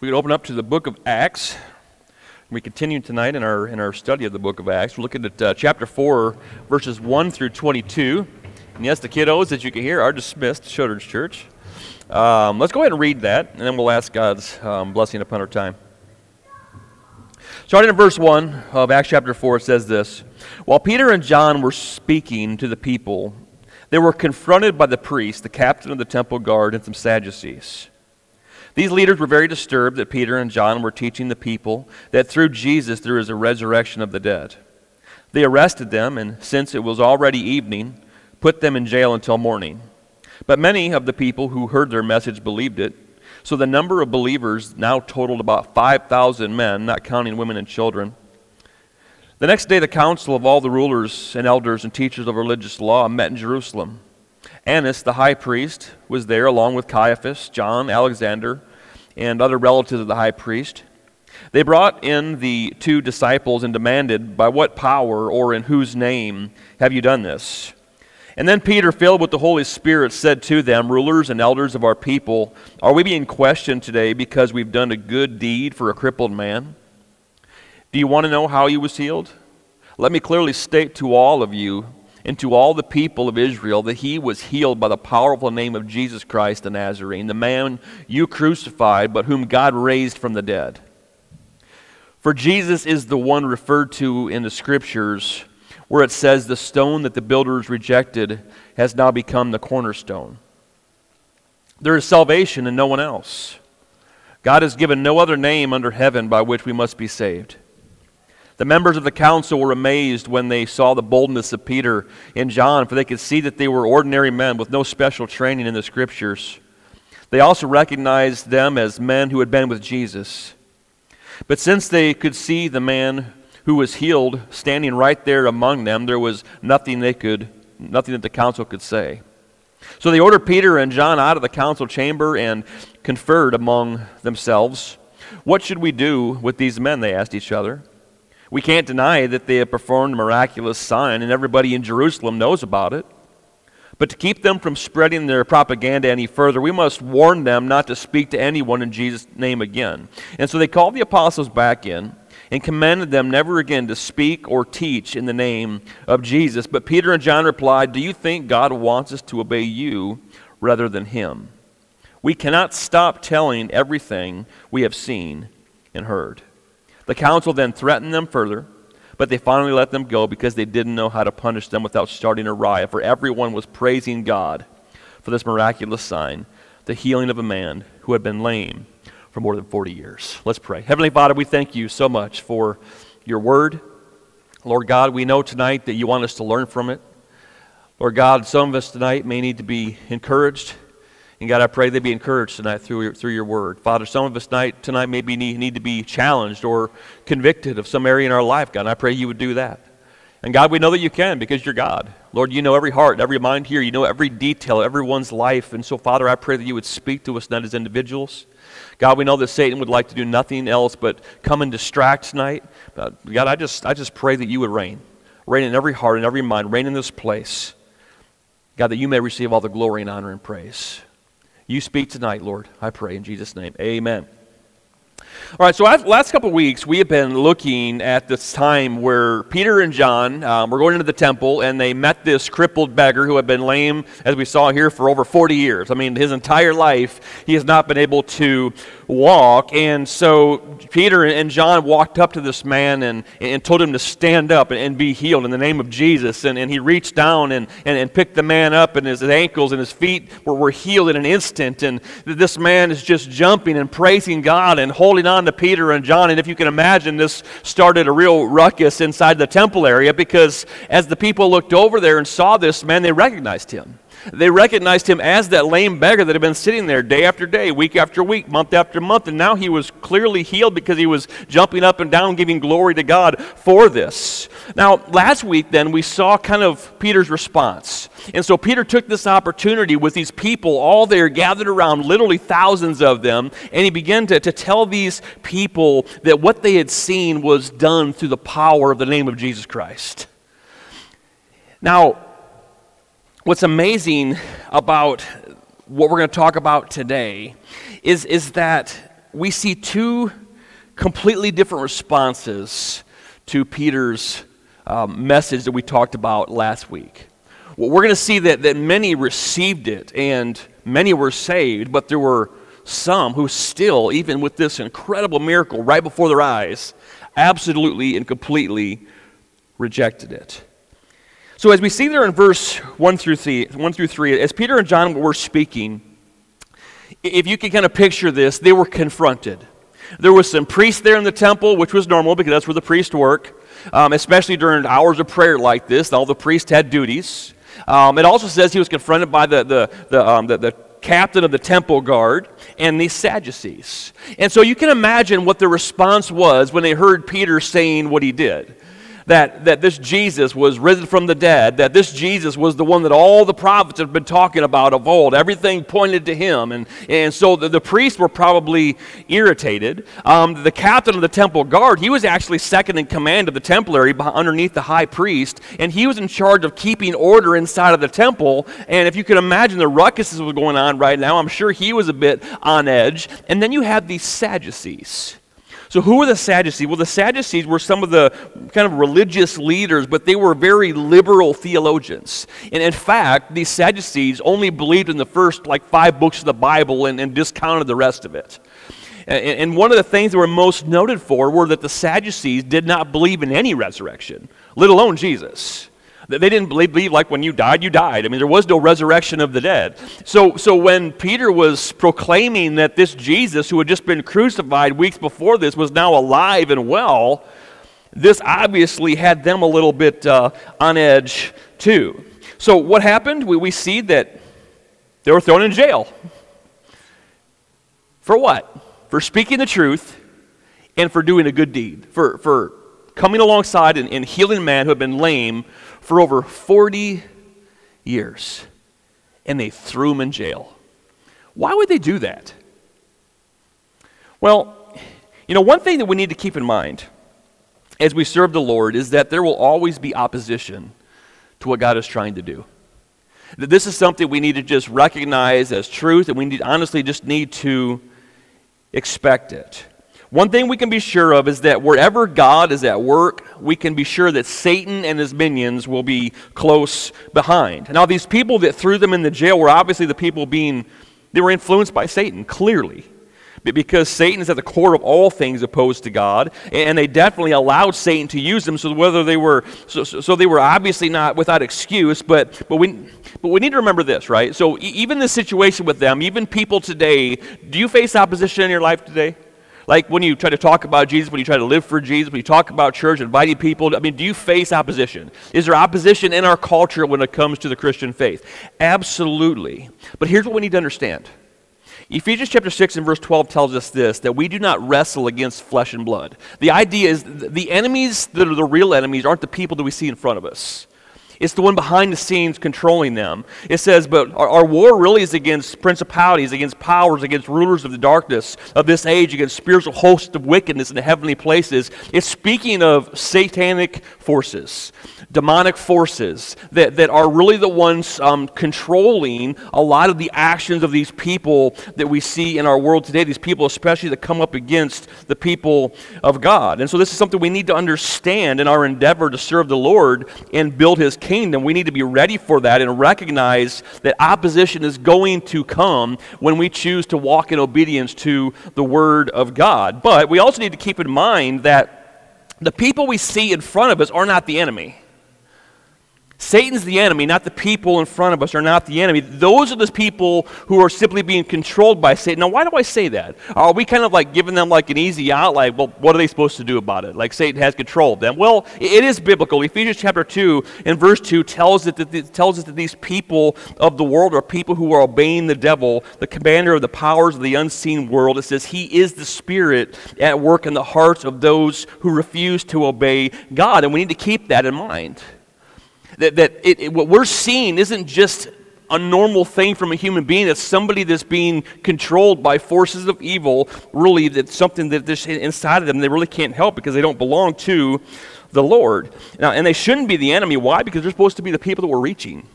We could open up to the book of Acts. We continue tonight in our, in our study of the book of Acts. We're looking at uh, chapter 4, verses 1 through 22. And yes, the kiddos, as you can hear, are dismissed Children's Church. Um, let's go ahead and read that, and then we'll ask God's um, blessing upon our time. Starting in verse 1 of Acts chapter 4, it says this While Peter and John were speaking to the people, they were confronted by the priest, the captain of the temple guard, and some Sadducees. These leaders were very disturbed that Peter and John were teaching the people that through Jesus there is a resurrection of the dead. They arrested them, and since it was already evening, put them in jail until morning. But many of the people who heard their message believed it. So the number of believers now totaled about 5,000 men, not counting women and children. The next day, the council of all the rulers and elders and teachers of religious law met in Jerusalem. Annas, the high priest, was there along with Caiaphas, John, Alexander, and other relatives of the high priest. They brought in the two disciples and demanded, By what power or in whose name have you done this? And then Peter, filled with the Holy Spirit, said to them, Rulers and elders of our people, are we being questioned today because we've done a good deed for a crippled man? Do you want to know how he was healed? Let me clearly state to all of you and to all the people of Israel that he was healed by the powerful name of Jesus Christ the Nazarene, the man you crucified, but whom God raised from the dead. For Jesus is the one referred to in the scriptures where it says, The stone that the builders rejected has now become the cornerstone. There is salvation in no one else. God has given no other name under heaven by which we must be saved. The members of the council were amazed when they saw the boldness of Peter and John, for they could see that they were ordinary men with no special training in the scriptures. They also recognized them as men who had been with Jesus. But since they could see the man who was healed standing right there among them, there was nothing they could nothing that the council could say. So they ordered Peter and John out of the council chamber and conferred among themselves. What should we do with these men? They asked each other. We can't deny that they have performed a miraculous sign, and everybody in Jerusalem knows about it. But to keep them from spreading their propaganda any further, we must warn them not to speak to anyone in Jesus' name again. And so they called the apostles back in and commanded them never again to speak or teach in the name of Jesus. But Peter and John replied, Do you think God wants us to obey you rather than him? We cannot stop telling everything we have seen and heard. The council then threatened them further, but they finally let them go because they didn't know how to punish them without starting a riot, for everyone was praising God for this miraculous sign, the healing of a man who had been lame for more than 40 years. Let's pray. Heavenly Father, we thank you so much for your word. Lord God, we know tonight that you want us to learn from it. Lord God, some of us tonight may need to be encouraged. And God, I pray they be encouraged tonight through your, through your word. Father, some of us tonight, tonight maybe need, need to be challenged or convicted of some area in our life, God. I pray you would do that. And God, we know that you can because you're God. Lord, you know every heart, every mind here. You know every detail, everyone's life. And so, Father, I pray that you would speak to us not as individuals. God, we know that Satan would like to do nothing else but come and distract tonight. But God, I just, I just pray that you would reign. Reign in every heart and every mind. Reign in this place. God, that you may receive all the glory and honor and praise. You speak tonight, Lord. I pray in Jesus' name. Amen. All right, so last couple of weeks, we have been looking at this time where Peter and John um, were going into the temple and they met this crippled beggar who had been lame, as we saw here, for over 40 years. I mean, his entire life, he has not been able to walk. And so Peter and John walked up to this man and, and told him to stand up and, be healed in the name of Jesus. And, and he reached down and, and, and picked the man up, and his ankles and his feet were, were healed in an instant. And this man is just jumping and praising God and holding on to Peter and John. And if you can imagine, this started a real ruckus inside the temple area because as the people looked over there and saw this man, they recognized him. They recognized him as that lame beggar that had been sitting there day after day, week after week, month after month, and now he was clearly healed because he was jumping up and down, giving glory to God for this. Now, last week, then, we saw kind of Peter's response. And so Peter took this opportunity with these people all there gathered around, literally thousands of them, and he began to, to tell these people that what they had seen was done through the power of the name of Jesus Christ. Now, what's amazing about what we're going to talk about today is, is that we see two completely different responses to Peter's um, message that we talked about last week. Well, we're going to see that, that many received it and many were saved, but there were some who still, even with this incredible miracle right before their eyes, absolutely and completely rejected it. So, as we see there in verse 1 through 3, 1 through 3 as Peter and John were speaking, if you can kind of picture this, they were confronted. There was some priests there in the temple, which was normal because that's where the priests work, um, especially during hours of prayer like this. All the priests had duties. Um, it also says he was confronted by the, the, the, um, the, the captain of the temple guard and the Sadducees. And so you can imagine what the response was when they heard Peter saying what he did that, that this Jesus was risen from the dead, that this Jesus was the one that all the prophets have been talking about of old. Everything pointed to him. And, and so the, the priests were probably irritated. Um, the captain of the temple guard, he was actually second in command of the templary underneath the high priest, and he was in charge of keeping order inside of the temple. And if you can imagine the ruckus that was going on right now, I'm sure he was a bit on edge. And then you have these Sadducees. So, who were the Sadducees? Well, the Sadducees were some of the kind of religious leaders, but they were very liberal theologians. And in fact, these Sadducees only believed in the first like five books of the Bible and, and discounted the rest of it. And, and one of the things they were most noted for were that the Sadducees did not believe in any resurrection, let alone Jesus. They didn't believe, like when you died, you died. I mean, there was no resurrection of the dead. So, so when Peter was proclaiming that this Jesus, who had just been crucified weeks before this, was now alive and well, this obviously had them a little bit uh, on edge too. So what happened? We, we see that they were thrown in jail. For what? For speaking the truth and for doing a good deed. For, for coming alongside and, and healing a man who had been lame for over 40 years. And they threw him in jail. Why would they do that? Well, you know, one thing that we need to keep in mind as we serve the Lord is that there will always be opposition to what God is trying to do. That this is something we need to just recognize as truth, and we need, honestly just need to expect it. One thing we can be sure of is that wherever God is at work, we can be sure that Satan and his minions will be close behind. Now, these people that threw them in the jail were obviously the people being, they were influenced by Satan, clearly. Because Satan is at the core of all things opposed to God, and they definitely allowed Satan to use them. So whether they were, so, so they were obviously not without excuse. But but we but we need to remember this, right? So even the situation with them, even people today, do you face opposition in your life today? Like when you try to talk about Jesus, when you try to live for Jesus, when you talk about church, inviting people, I mean, do you face opposition? Is there opposition in our culture when it comes to the Christian faith? Absolutely. But here's what we need to understand. Ephesians chapter 6 and verse 12 tells us this that we do not wrestle against flesh and blood. The idea is the enemies that are the real enemies aren't the people that we see in front of us. It's the one behind the scenes controlling them. It says, but our, our, war really is against principalities, against powers, against rulers of the darkness of this age, against spiritual hosts of wickedness in the heavenly places. It's speaking of satanic forces, demonic forces that, that are really the ones um, controlling a lot of the actions of these people that we see in our world today, these people especially that come up against the people of God. And so this is something we need to understand in our endeavor to serve the Lord and build his kingdom kingdom, we need to be ready for that and recognize that opposition is going to come when we choose to walk in obedience to the Word of God. But we also need to keep in mind that the people we see in front of us are not the enemy. Satan's the enemy, not the people in front of us are not the enemy. Those are the people who are simply being controlled by Satan. Now, why do I say that? Are we kind of like giving them like an easy out? Like, well, what are they supposed to do about it? Like Satan has control of them. Well, it is biblical. Ephesians chapter 2 and verse 2 tells, it that, tells us that these people of the world are people who are obeying the devil, the commander of the powers of the unseen world. It says he is the spirit at work in the hearts of those who refuse to obey God. And we need to keep that in mind that, that it, it, what we're seeing isn't just a normal thing from a human being. It's somebody that's being controlled by forces of evil, really, that's something that there's inside of them they really can't help because they don't belong to the Lord. Now, and they shouldn't be the enemy. Why? Because they're supposed to be the people that we're reaching.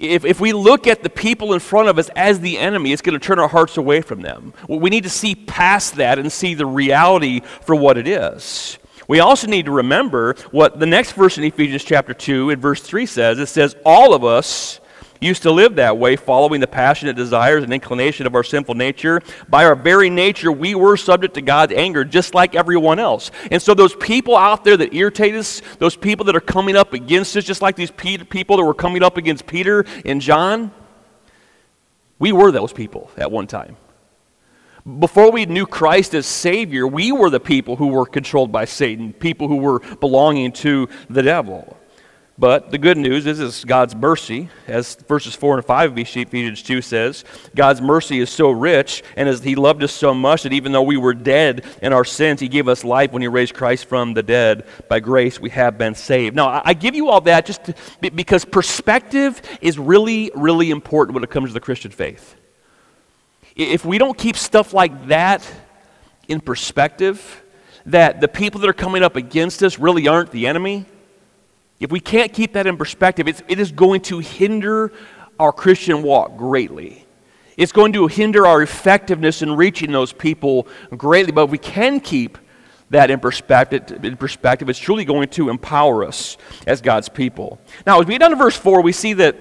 If, if we look at the people in front of us as the enemy, it's going to turn our hearts away from them. We need to see past that and see the reality for what it is. We also need to remember what the next verse in Ephesians chapter 2 and verse 3 says. It says, All of us used to live that way, following the passionate desires and inclination of our sinful nature. By our very nature, we were subject to God's anger just like everyone else. And so, those people out there that irritate us, those people that are coming up against us, just like these people that were coming up against Peter and John, we were those people at one time. Before we knew Christ as Savior, we were the people who were controlled by Satan, people who were belonging to the devil. But the good news is, is God's mercy, as verses 4 and 5 of Ephesians 2 says, God's mercy is so rich, and as He loved us so much that even though we were dead in our sins, He gave us life when He raised Christ from the dead. By grace, we have been saved. Now, I give you all that just to, because perspective is really, really important when it comes to the Christian faith. If we don't keep stuff like that in perspective, that the people that are coming up against us really aren't the enemy, if we can't keep that in perspective, it's, it is going to hinder our Christian walk greatly. It's going to hinder our effectiveness in reaching those people greatly. But if we can keep that in perspective, in perspective, it's truly going to empower us as God's people. Now, as we get down to verse 4, we see that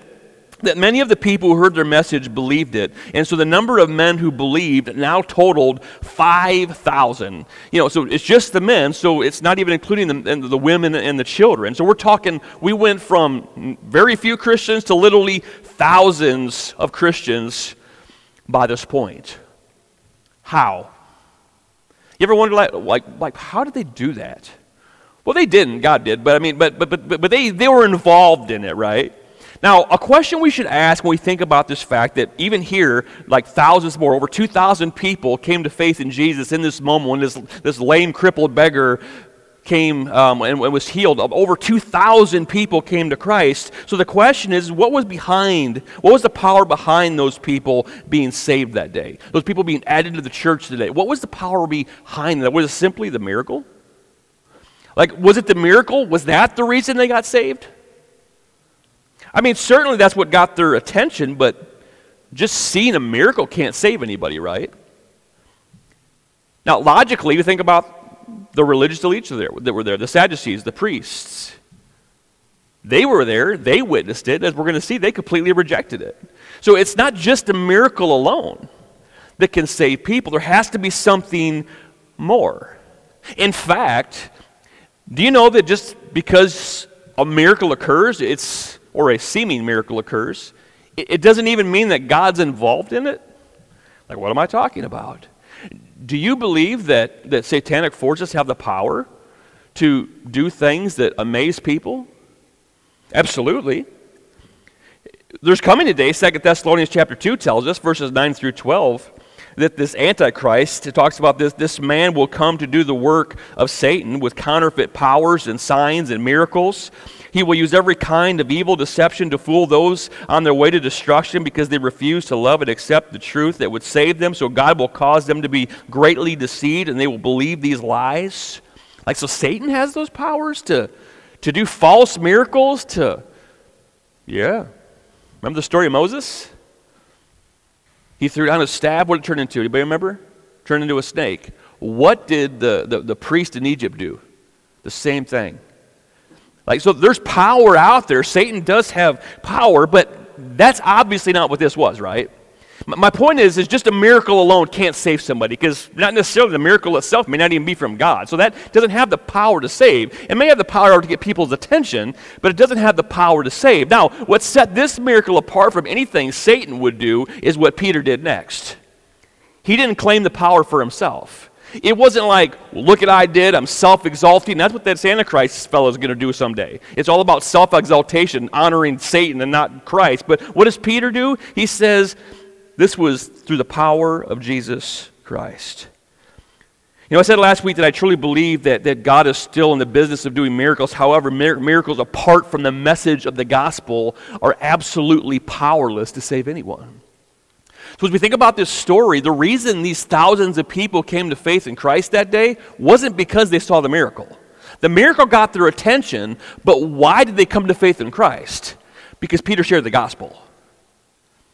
that many of the people who heard their message believed it. And so the number of men who believed now totaled 5,000. You know, so it's just the men, so it's not even including the, the women and the children. So we're talking, we went from very few Christians to literally thousands of Christians by this point. How? You ever wonder, like, like, like how did they do that? Well, they didn't. God did. But I mean, but, but, but, but they, they were involved in it, right? Now, a question we should ask when we think about this fact that even here, like thousands more, over 2,000 people came to faith in Jesus in this moment when this, this lame, crippled beggar came um, and, and was healed. Over 2,000 people came to Christ. So the question is, what was behind, what was the power behind those people being saved that day? Those people being added to the church today. What was the power behind that? Was it simply the miracle? Like, was it the miracle? Was that the reason they got saved? I mean, certainly that's what got their attention, but just seeing a miracle can't save anybody, right? Now, logically, you think about the religious elites that were there, the Sadducees, the priests. They were there, they witnessed it. As we're going to see, they completely rejected it. So it's not just a miracle alone that can save people, there has to be something more. In fact, do you know that just because a miracle occurs, it's or a seeming miracle occurs, it, doesn't even mean that God's involved in it. Like, what am I talking about? Do you believe that, that satanic forces have the power to do things that amaze people? Absolutely. There's coming a day, 2 Thessalonians chapter 2 tells us, verses 9 through 12, that this Antichrist, it talks about this, this man will come to do the work of Satan with counterfeit powers and signs and miracles. He will use every kind of evil deception to fool those on their way to destruction because they refuse to love and accept the truth that would save them. So God will cause them to be greatly deceived and they will believe these lies. Like, so Satan has those powers to, to do false miracles, to, yeah. Remember the story of Moses? He threw down a staff. What did it turn into? Anybody remember? Turned into a snake. What did the, the, the priest in Egypt do? The same thing. Like, so there's power out there. Satan does have power, but that's obviously not what this was, right? My point is, is just a miracle alone can't save somebody because not necessarily the miracle itself may not even be from God. So that doesn't have the power to save. It may have the power to get people's attention, but it doesn't have the power to save. Now, what set this miracle apart from anything Satan would do is what Peter did next. He didn't claim the power for himself. It wasn't like, look at I did, I'm self exalting. That's what that Antichrist fellow is going to do someday. It's all about self exaltation, honoring Satan and not Christ. But what does Peter do? He says, this was through the power of Jesus Christ. You know, I said last week that I truly believe that, that God is still in the business of doing miracles. However, mir- miracles apart from the message of the gospel are absolutely powerless to save anyone. So, as we think about this story, the reason these thousands of people came to faith in Christ that day wasn't because they saw the miracle. The miracle got their attention, but why did they come to faith in Christ? Because Peter shared the gospel.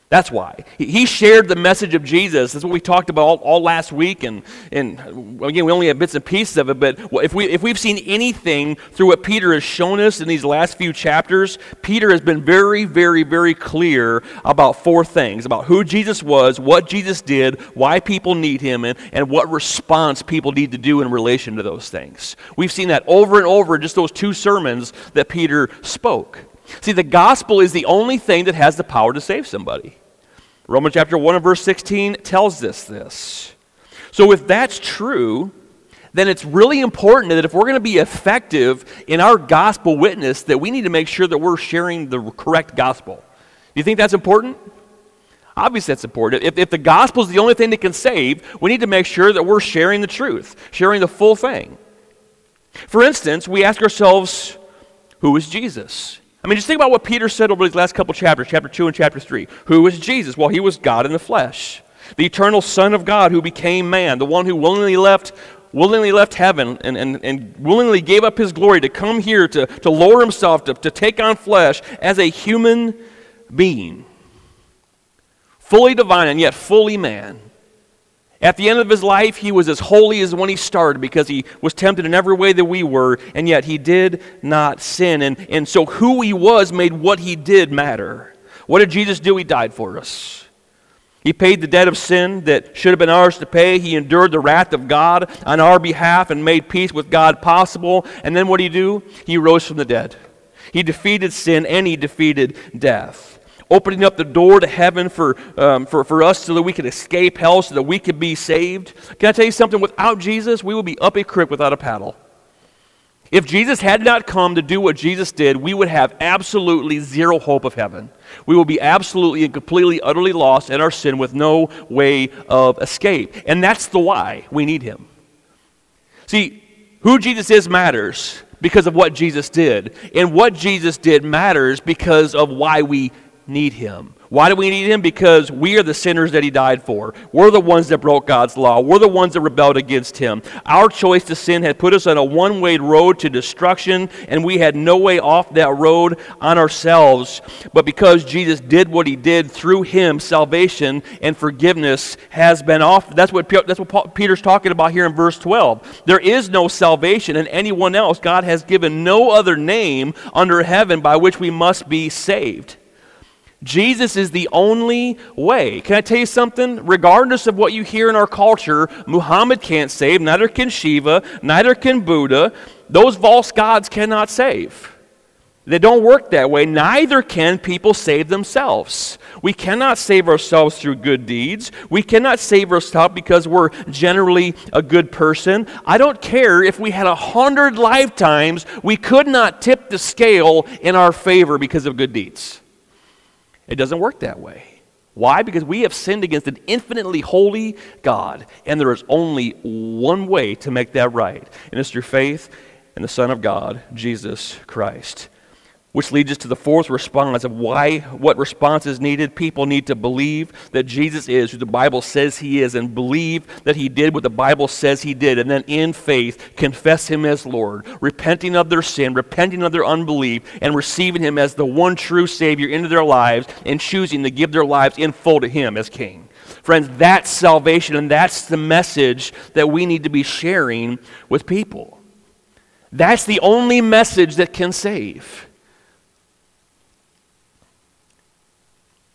That's why. He shared the message of Jesus. That's what we talked about all, all, last week. And, and again, we only have bits and pieces of it. But if, we, if we've seen anything through what Peter has shown us in these last few chapters, Peter has been very, very, very clear about four things about who Jesus was, what Jesus did, why people need him, and, and what response people need to do in relation to those things. We've seen that over and over in just those two sermons that Peter spoke. See, the gospel is the only thing that has the power to save somebody. Romans chapter 1 and verse 16 tells us this. So, if that's true, then it's really important that if we're going to be effective in our gospel witness, that we need to make sure that we're sharing the correct gospel. Do you think that's important? Obviously, that's important. If, if the gospel is the only thing that can save, we need to make sure that we're sharing the truth, sharing the full thing. For instance, we ask ourselves, who is Jesus? I mean, just think about what Peter said over these last couple chapters, chapter 2 and chapter 3. Who was Jesus? Well, he was God in the flesh, the eternal Son of God who became man, the one who willingly left, willingly left heaven and, and, and willingly gave up his glory to come here to, to lower himself, to, to take on flesh as a human being. Fully divine and yet fully man. At the end of his life, he was as holy as when he started because he was tempted in every way that we were, and yet he did not sin. And, and so, who he was made what he did matter. What did Jesus do? He died for us. He paid the debt of sin that should have been ours to pay. He endured the wrath of God on our behalf and made peace with God possible. And then what did he do? He rose from the dead. He defeated sin and he defeated death opening up the door to heaven for, um, for, for us so that we could escape hell, so that we could be saved. Can I tell you something? Without Jesus, we would be up a creek without a paddle. If Jesus had not come to do what Jesus did, we would have absolutely zero hope of heaven. We will be absolutely and completely, utterly lost in our sin with no way of escape. And that's the why we need him. See, who Jesus is matters because of what Jesus did. And what Jesus did matters because of why we need him. Why do we need him? Because we are the sinners that he died for. We're the ones that broke God's law. We're the ones that rebelled against him. Our choice to sin had put us on a one way road to destruction, and we had no way off that road on ourselves. But because Jesus did what he did through him, salvation and forgiveness has been offered. That's what, that's what Peter's talking about here in verse 12. There is no salvation in anyone else. God has given no other name under heaven by which we must be saved. Jesus is the only way. Can I tell you something? Regardless of what you hear in our culture, Muhammad can't save, neither can Shiva, neither can Buddha. Those false gods cannot save. They don't work that way. Neither can people save themselves. We cannot save ourselves through good deeds. We cannot save ourselves because we're generally a good person. I don't care if we had a hundred lifetimes, we could not tip the scale in our favor because of good deeds. It doesn't work that way. Why? Because we have sinned against an infinitely holy God, and there is only one way to make that right, and it's through faith in the Son of God, Jesus Christ. Which leads us to the fourth response of why, what response is needed. People need to believe that Jesus is who the Bible says he is and believe that he did what the Bible says he did. And then in faith, confess him as Lord, repenting of their sin, repenting of their unbelief, and receiving him as the one true Savior into their lives and choosing to give their lives in full to him as King. Friends, that's salvation, and that's the message that we need to be sharing with people. That's the only message that can save.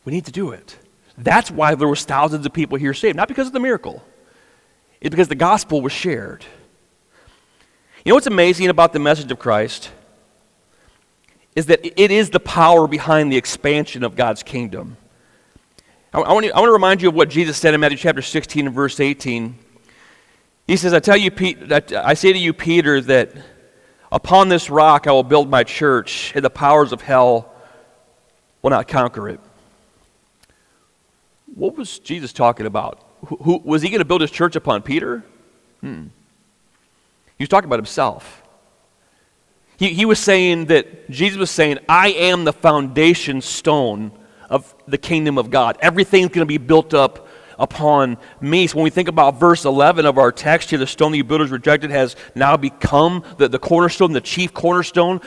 We need to do it. That's why there was thousands of people here saved, not because of the miracle. It's because the gospel was shared. You know what's amazing about the message of Christ? Is that it is the power behind the expansion of God's kingdom. I, I, want, to, I want to remind you of what Jesus said in Matthew chapter 16 and verse 18. He says, I tell you, Pete, I say to you, Peter, that upon this rock I will build my church, and the powers of hell will not conquer it. What was Jesus talking about? Who, who was he going to build his church upon Peter? Hmm. He was talking about himself. He, he was saying that Jesus was saying, I am the foundation stone of the kingdom of God. Everything's going to be built up upon me. So when we think about verse 11 of our text here, the stone that you builders rejected has now become the, the cornerstone, the chief cornerstone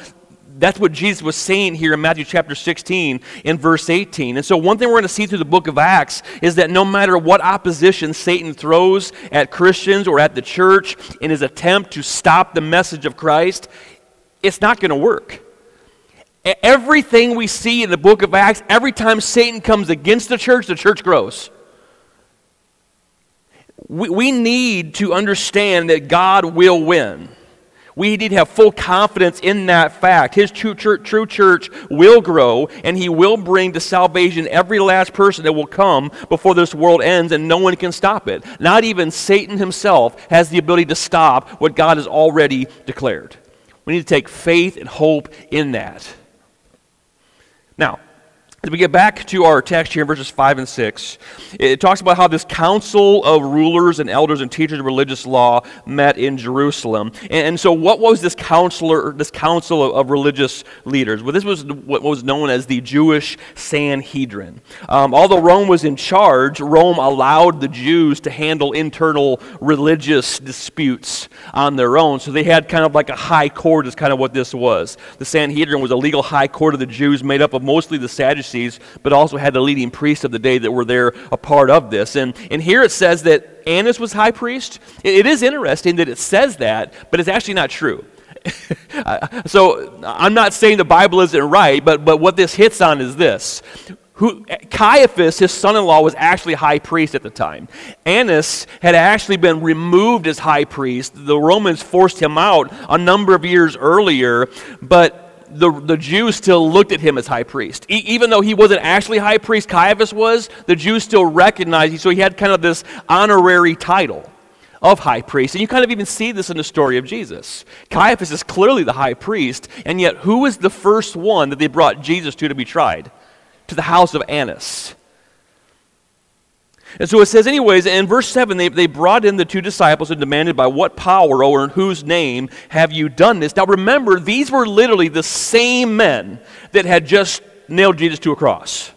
that's what Jesus was saying here in Matthew chapter 16 in verse 18. And so, one thing we're going to see through the book of Acts is that no matter what opposition Satan throws at Christians or at the church in his attempt to stop the message of Christ, it's not going to work. Everything we see in the book of Acts, every time Satan comes against the church, the church grows. We, we need to understand that God will win. We need to have full confidence in that fact. His true church, true church will grow, and He will bring to salvation every last person that will come before this world ends, and no one can stop it. Not even Satan himself has the ability to stop what God has already declared. We need to take faith and hope in that. Now, as we get back to our text here in verses 5 and 6, it talks about how this council of rulers and elders and teachers of religious law met in Jerusalem. And, so, what was this council, this council of, of, religious leaders? Well, this was what was known as the Jewish Sanhedrin. Um, although Rome was in charge, Rome allowed the Jews to handle internal religious disputes on their own. So, they had kind of like a high court, is kind of what this was. The Sanhedrin was a legal high court of the Jews made up of mostly the Sadducees But also had the leading priests of the day that were there a part of this. And, and here it says that Annas was high priest. it, it is interesting that it says that, but it's actually not true. so I'm not saying the Bible isn't right, but, but what this hits on is this. Who, Caiaphas, his son in law, was actually high priest at the time. Annas had actually been removed as high priest. The Romans forced him out a number of years earlier, but the, the Jews still looked at him as high priest. E- even though he wasn't actually high priest, Caiaphas was, the Jews still recognized him. So he had kind of this honorary title of high priest. And you kind of even see this in the story of Jesus. Caiaphas is clearly the high priest, and yet who was the first one that they brought Jesus to to be tried? To the house of Annas. And so it says, anyways, in verse 7, they, they brought in the two disciples and demanded, By what power or in whose name have you done this? Now remember, these were literally the same men that had just nailed Jesus to a cross.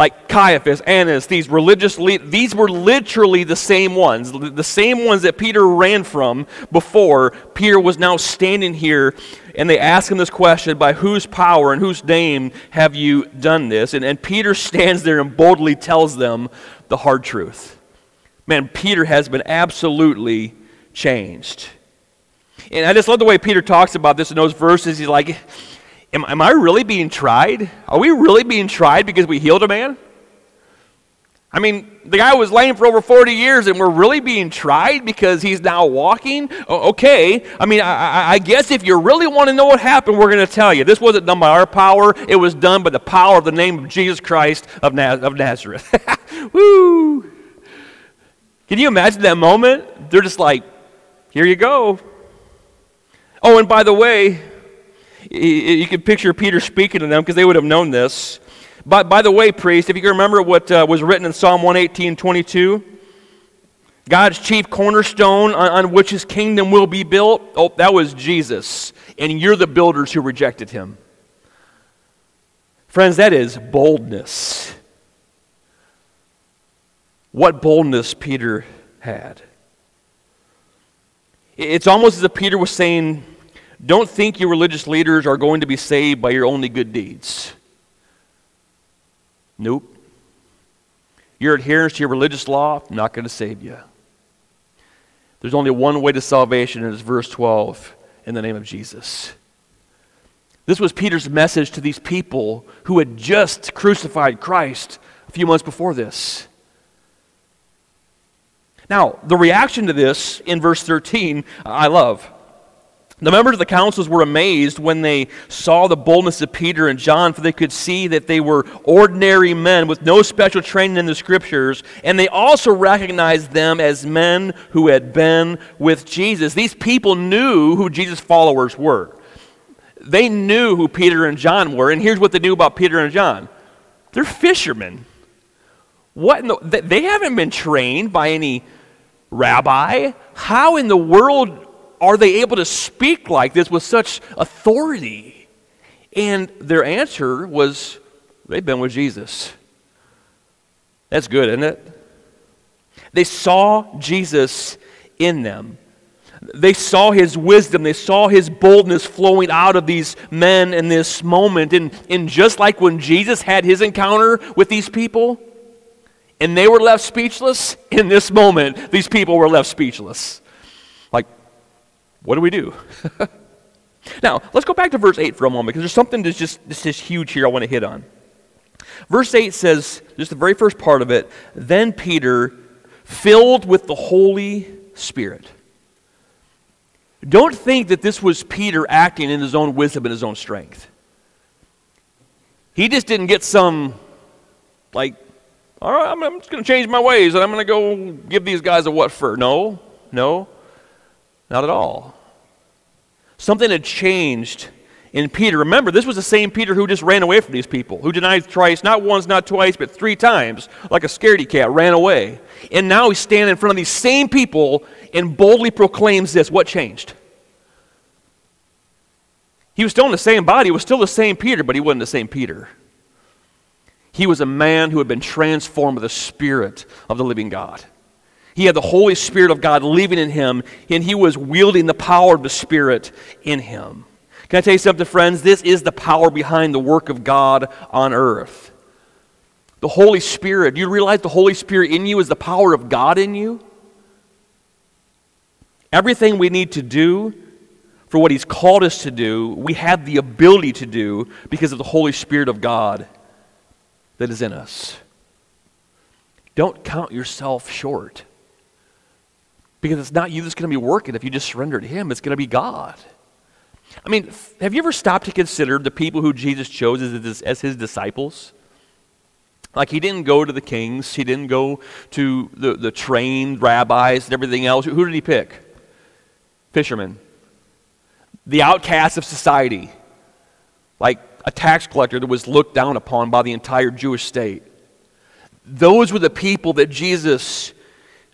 Like Caiaphas, Annas, these religious leaders, these were literally the same ones, the same ones that Peter ran from before. Peter was now standing here and they ask him this question by whose power and whose name have you done this? And, and Peter stands there and boldly tells them the hard truth. Man, Peter has been absolutely changed. And I just love the way Peter talks about this in those verses. He's like, Am, am I really being tried? Are we really being tried because we healed a man? I mean, the guy was lame for over 40 years and we're really being tried because he's now walking? okay. I mean, I, I guess if you really want to know what happened, we're going to tell you. This wasn't done by our power, it was done by the power of the name of Jesus Christ of, Naz- of Nazareth. Woo! Can you imagine that moment? They're just like, here you go. Oh, and by the way, you can picture Peter speaking to them because they would have known this. By, by the way, priest, if you can remember what uh, was written in Psalm 118 22, God's chief cornerstone on, on which his kingdom will be built, oh, that was Jesus. And you're the builders who rejected him. Friends, that is boldness. What boldness Peter had. It's almost as if Peter was saying, Don't think your religious leaders are going to be saved by your only good deeds. Nope. Your adherence to your religious law, not going to save you. There's only one way to salvation, and it's verse 12 in the name of Jesus. This was Peter's message to these people who had just crucified Christ a few months before this. Now, the reaction to this in verse 13, I love. The members of the councils were amazed when they saw the boldness of Peter and John, for they could see that they were ordinary men with no special training in the scriptures, and they also recognized them as men who had been with Jesus. These people knew who Jesus' followers were. They knew who Peter and John were, and here's what they knew about Peter and John they're fishermen. What the, they haven't been trained by any rabbi. How in the world are they able to speak like this with such authority? And their answer was, they've been with Jesus. That's good, isn't it? They saw Jesus in them. They saw his wisdom, they saw his boldness flowing out of these men in this moment. And, and just like when Jesus had his encounter with these people, and they were left speechless, in this moment, these people were left speechless. Like, what do we do? now, let's go back to verse 8 for a moment because there's something that's just, that's just huge here I want to hit on. Verse 8 says, just the very first part of it, then Peter, filled with the Holy Spirit. Don't think that this was Peter acting in his own wisdom and his own strength. He just didn't get some, like, all right, I'm, I'm just going to change my ways and I'm going to go give these guys a what for. No, no, not at all. Something had changed in Peter. Remember, this was the same Peter who just ran away from these people, who denied Christ not once, not twice, but three times, like a scaredy cat, ran away. And now he's standing in front of these same people and boldly proclaims this. What changed? He was still in the same body, he was still the same Peter, but he wasn't the same Peter. He was a man who had been transformed by the Spirit of the living God. He had the Holy Spirit of God living in him, and he was wielding the power of the Spirit in him. Can I tell you something, friends? This is the power behind the work of God on earth. The Holy Spirit. Do you realize the Holy Spirit in you is the power of God in you? Everything we need to do for what He's called us to do, we have the ability to do because of the Holy Spirit of God that is in us. Don't count yourself short. Because it's not you that's going to be working if you just surrender to Him, it's going to be God. I mean, have you ever stopped to consider the people who Jesus chose as, as his disciples? Like, he didn't go to the kings, he didn't go to the, the trained rabbis and everything else. Who did he pick? Fishermen. The outcasts of society. Like a tax collector that was looked down upon by the entire Jewish state. Those were the people that Jesus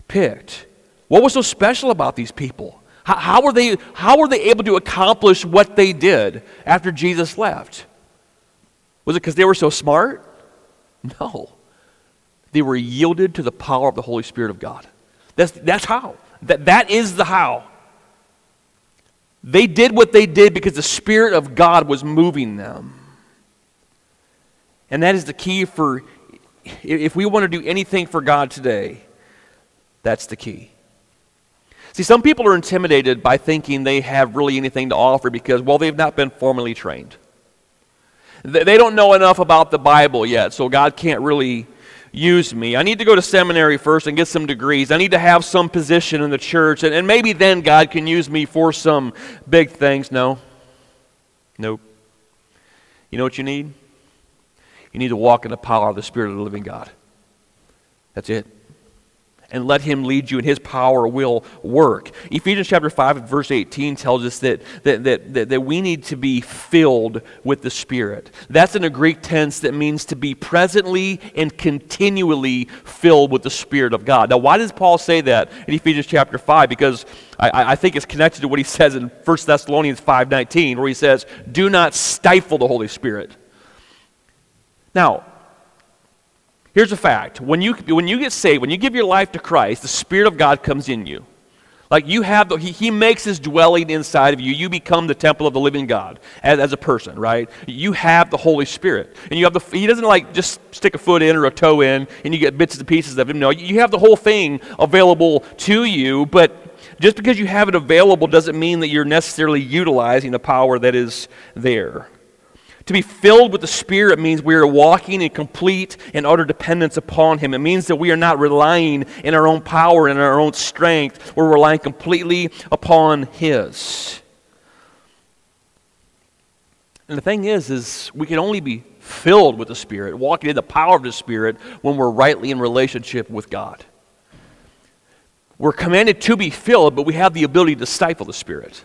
picked. What was so special about these people? How, how, were they, how were they able to accomplish what they did after Jesus left? Was it because they were so smart? No. They were yielded to the power of the Holy Spirit of God. That's, that's how. That, that is the how. They did what they did because the Spirit of God was moving them. And that is the key for, if we want to do anything for God today, that's the key. See, some people are intimidated by thinking they have really anything to offer because, well, they've not been formally trained. They don't know enough about the Bible yet, so God can't really use me. I need to go to seminary first and get some degrees. I need to have some position in the church, and, and maybe then God can use me for some big things. No. Nope. You know what you need? You need to walk in the power of the Spirit of the living God. That's it and let him lead you, and his power will work. Ephesians chapter 5, verse 18 tells us that, that, that, that, that we need to be filled with the Spirit. That's in a Greek tense that means to be presently and continually filled with the Spirit of God. Now, why does Paul say that in Ephesians chapter 5? Because I, I think it's connected to what he says in 1 Thessalonians 5.19, where he says, Do not stifle the Holy Spirit. Now, Here's a fact when you, when you get saved, when you give your life to Christ, the Spirit of God comes in you. Like you have, the, he, he makes his dwelling inside of you. You become the temple of the living God as, as a person, right? You have the Holy Spirit. And you have the, he doesn't like just stick a foot in or a toe in and you get bits and pieces of him. No, you have the whole thing available to you, but just because you have it available doesn't mean that you're necessarily utilizing the power that is there. To be filled with the Spirit means we are walking in complete and utter dependence upon Him. It means that we are not relying in our own power and our own strength. We're relying completely upon His. And the thing is, is we can only be filled with the Spirit, walking in the power of the Spirit, when we're rightly in relationship with God. We're commanded to be filled, but we have the ability to stifle the Spirit,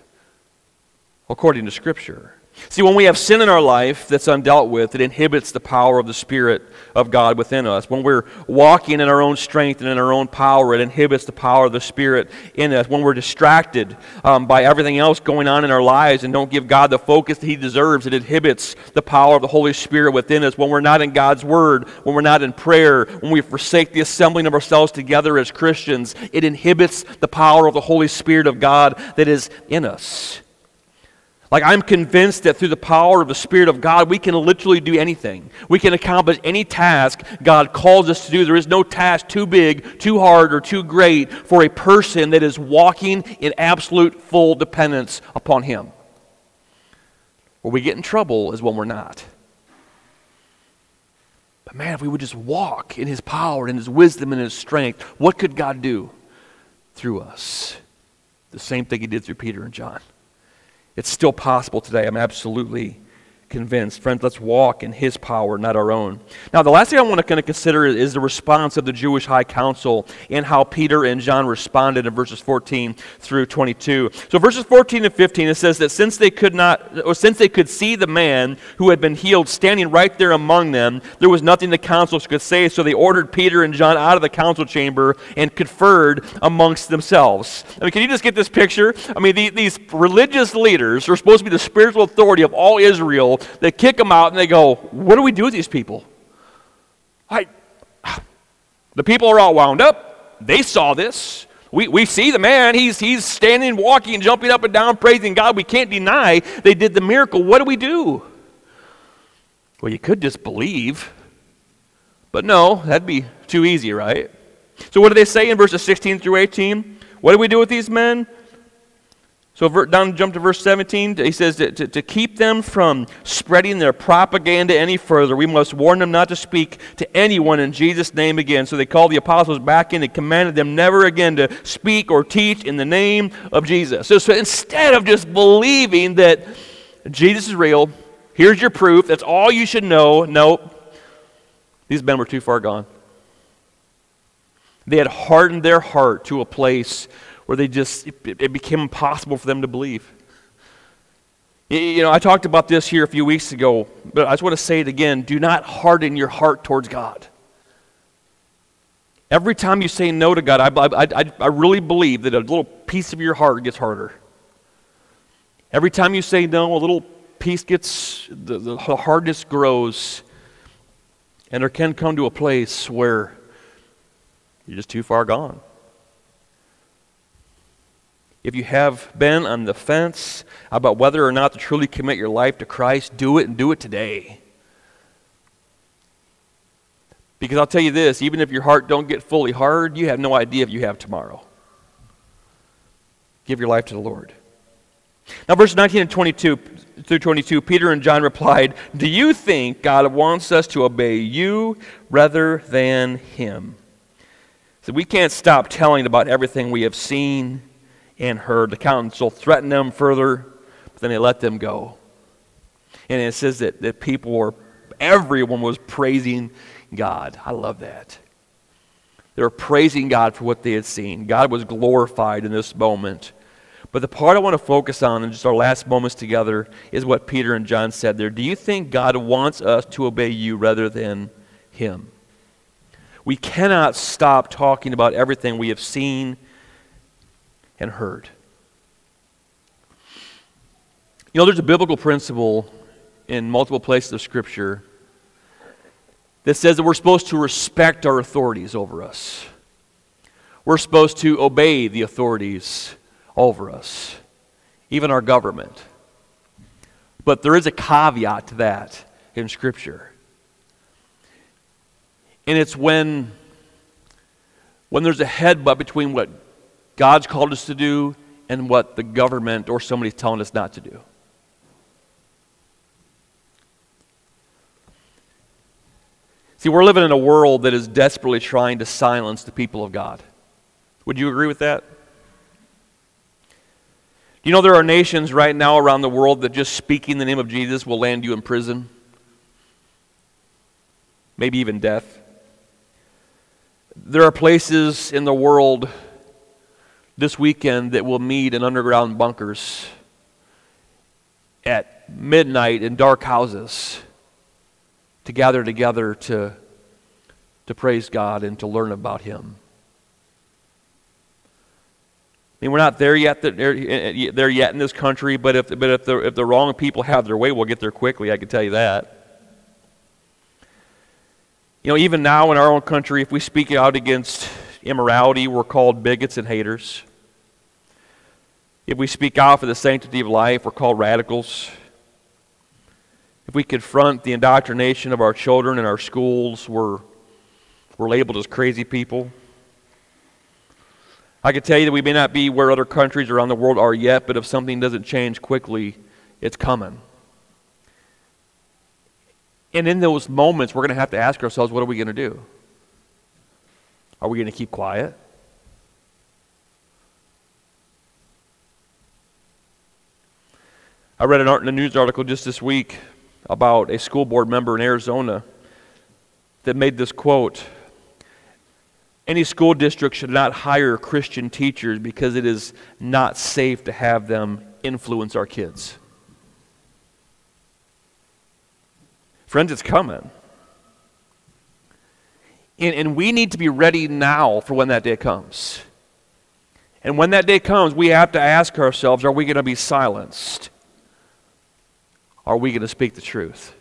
according to Scripture. See, when we have sin in our life that's undealt with, it inhibits the power of the Spirit of God within us. When we're walking in our own strength and in our own power, it inhibits the power of the Spirit in us. When we're distracted um, by everything else going on in our lives and don't give God the focus that He deserves, it inhibits the power of the Holy Spirit within us. When we're not in God's Word, when we're not in prayer, when we forsake the assembling of ourselves together as Christians, it inhibits the power of the Holy Spirit of God that is in us. Like, I'm convinced that through the power of the Spirit of God, we can literally do anything. We can accomplish any task God calls us to do. There is no task too big, too hard, or too great for a person that is walking in absolute full dependence upon Him. Where we get in trouble is when we're not. But man, if we would just walk in His power, in His wisdom, and His strength, what could God do through us? The same thing He did through Peter and John. It's still possible today. I'm absolutely convinced. Friends, let's walk in his power, not our own. Now, the last thing I want to kind of consider is the response of the Jewish high council and how Peter and John responded in verses 14 through 22. So verses 14 and 15 it says that since they could not or since they could see the man who had been healed standing right there among them, there was nothing the council could say, so they ordered Peter and John out of the council chamber and conferred amongst themselves. I mean, can you just get this picture? I mean, the, these religious leaders are supposed to be the spiritual authority of all Israel they kick them out and they go, What do we do with these people? I, the people are all wound up. They saw this. We, we see the man. He's, he's standing, walking, jumping up and down, praising God. We can't deny they did the miracle. What do we do? Well, you could just believe. But no, that'd be too easy, right? So, what do they say in verses 16 through 18? What do we do with these men? So down jump to verse 17. He says to, to, to, keep them from spreading their propaganda any further, we must warn them not to speak to anyone in Jesus' name again. So they called the apostles back in and commanded them never again to speak or teach in the name of Jesus. So, so instead of just believing that Jesus is real, here's your proof, that's all you should know, nope. These men were too far gone. They had hardened their heart to a place where they just, it, it became impossible for them to believe. You know, I talked about this here a few weeks ago, but I just want to say it again. Do not harden your heart towards God. Every time you say no to God, I, I, I, really believe that a little piece of your heart gets harder. Every time you say no, a little piece gets, the, the hardness grows. And there can come to a place where you're just too far gone. If you have been on the fence about whether or not to truly commit your life to Christ, do it and do it today. Because I'll tell you this, even if your heart don't get fully hard, you have no idea if you have tomorrow. Give your life to the Lord. Now, verse 19 and 22 through 22, Peter and John replied, Do you think God wants us to obey you rather than him? So we can't stop telling about everything we have seen and heard. The council threatened them further, but then they let them go. And it says that, that people were, everyone was praising God. I love that. They were praising God for what they had seen. God was glorified in this moment. But the part I want to focus on in just our last moments together is what Peter and John said there. Do you think God wants us to obey you rather than Him? We cannot stop talking about everything we have seen and heard. You know, there's a biblical principle in multiple places of Scripture that says that we're supposed to respect our authorities over us. We're supposed to obey the authorities over us, even our government. But there is a caveat to that in Scripture. And it's when, when there's a headbutt between what God's called us to do and what the government or somebody's telling us not to do. See, we're living in a world that is desperately trying to silence the people of God. Would you agree with that? You know there are nations right now around the world that just speaking the name of Jesus will land you in prison? Maybe even death. There are places in the world this weekend that will meet in underground bunkers at midnight in dark houses to gather together to, to praise God and to learn about Him. I mean, we're not there yet, er, eh, eh, there yet in this country, but if, but if, the, if the wrong people have their way, we'll get there quickly, I can tell you that. You know, even now in our own country, if we speak out against immorality, we're called bigots and haters. If we speak out for the sanctity of life, we're called radicals. If we confront the indoctrination of our children in our schools, we're, we're labeled as crazy people. I can tell you that we may not be where other countries around the world are yet, but if something doesn't change quickly, it's coming. And in those moments, we're going to have to ask ourselves, what are we going to do? Are we going to keep quiet? I read an, art in a news article just this week about a school board member in Arizona that made this quote Any school district should not hire Christian teachers because it is not safe to have them influence our kids. Friends, it's coming. And, and we need to be ready now for when that day comes. And when that day comes, we have to ask ourselves are we going to be silenced? Are we going to speak the truth?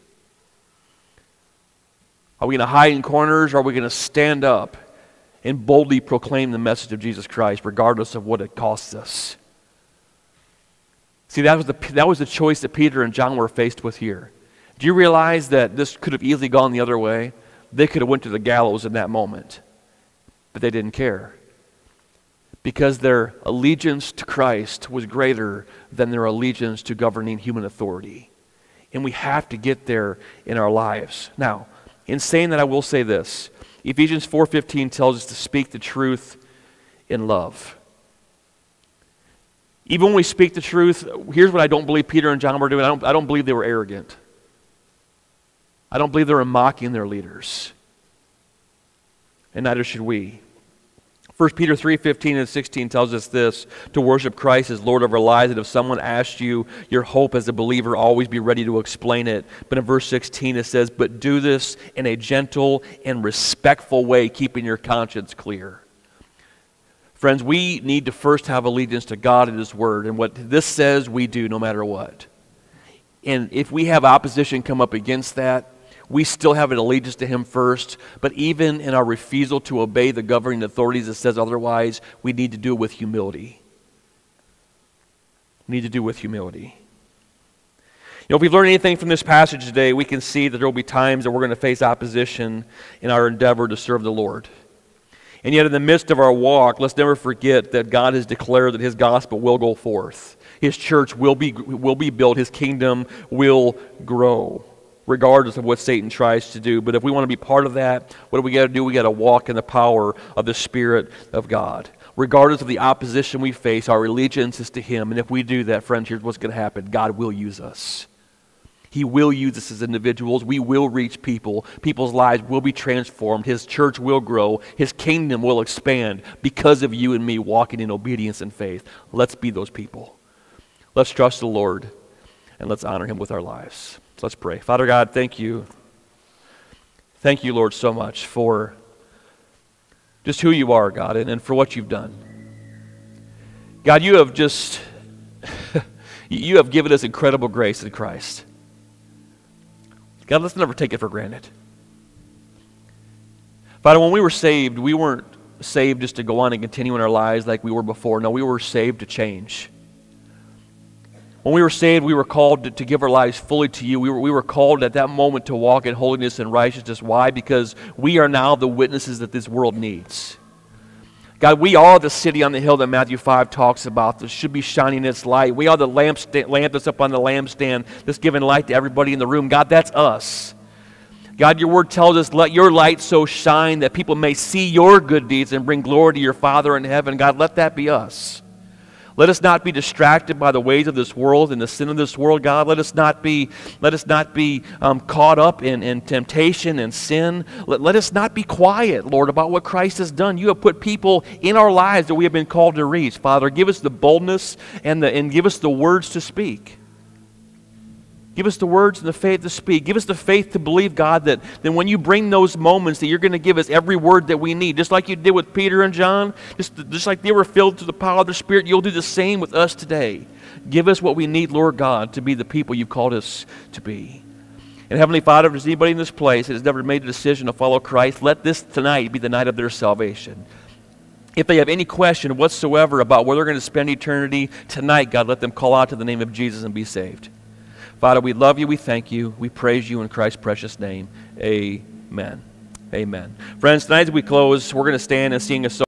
Are we going to hide in corners? Or are we going to stand up and boldly proclaim the message of Jesus Christ, regardless of what it costs us? See, that was the, that was the choice that Peter and John were faced with here. Do you realize that this could have easily gone the other way? They could have went to the gallows in that moment, but they didn't care because their allegiance to Christ was greater than their allegiance to governing human authority. And we have to get there in our lives. Now, in saying that I will say this. Ephesians 4:15 tells us to speak the truth in love. Even when we speak the truth, here's what I don't believe Peter and John were doing. I don't, I don't believe they were arrogant. I don't believe they were mocking their leaders. And neither should we. 1 Peter 3:15 and 16 tells us this to worship Christ as Lord of our lives. That if someone asks you your hope as a believer, always be ready to explain it. But in verse 16 it says, But do this in a gentle and respectful way, keeping your conscience clear. Friends, we need to first have allegiance to God and His Word. And what this says, we do no matter what. And if we have opposition come up against that, we still have an allegiance to Him first. But even in our refusal to obey the governing authorities that says otherwise, we need to do it with humility. We need to do it with humility. You know, if we've learned anything from this passage today, we can see that there will be times that we're going to face opposition in our endeavor to serve the Lord. And yet, in the midst of our walk, let's never forget that God has declared that His gospel will go forth. His church will be, will be built. His kingdom will grow regardless of what Satan tries to do. But if we want to be part of that, what do we got to do? We got to walk in the power of the Spirit of God. Regardless of the opposition we face, our allegiance is to Him. And if we do that, friends, here's what's going to happen God will use us. He will use us as individuals. We will reach people. People's lives will be transformed. His church will grow. His kingdom will expand because of you and me walking in obedience and faith. Let's be those people. Let's trust the Lord and let's honor Him with our lives. So let's pray. Father God, thank you. Thank you, Lord, so much for just who you are, God, and, and for what you've done. God, you have just, you have given us incredible grace in Christ. God, let's never take it for granted. Father, when we were saved, we weren't saved just to go on and continue in our lives like we were before. No, we were saved to change. When we were saved, we were called to, to, give our lives fully to you. We were, we were called at that moment to walk in holiness and righteousness. Why? Because we are now the witnesses that this world needs. God, we are the city on the hill that Matthew 5 talks about that should be shining its light. We are the lamp, lamp that's up on the lampstand that's giving light to everybody in the room. God, that's us. God, your word tells us, let your light so shine that people may see your good deeds and bring glory to your Father in heaven. God, let that be us. Let us not be distracted by the ways of this world and the sin of this world, God. Let us not be, let us not be um, caught up in, in temptation and sin. Let, let us not be quiet, Lord, about what Christ has done. You have put people in our lives that we have been called to reach. Father, give us the boldness and, the, and give us the words to speak. Give us the words and the faith to speak. Give us the faith to believe, God, that then when you bring those moments, that you're going to give us every word that we need. Just like you did with Peter and John, just, just like they were filled to the power of the Spirit, you'll do the same with us today. Give us what we need, Lord God, to be the people you've called us to be. And Heavenly Father, if there's anybody in this place that has never made a decision to follow Christ, let this tonight be the night of their salvation. If they have any question whatsoever about where they're going to spend eternity tonight, God, let them call out to the name of Jesus and be saved. Father, we love you, we thank you, we praise you in Christ's precious name. Amen. Amen. Friends, tonight as we close, we're going to stand and sing a song.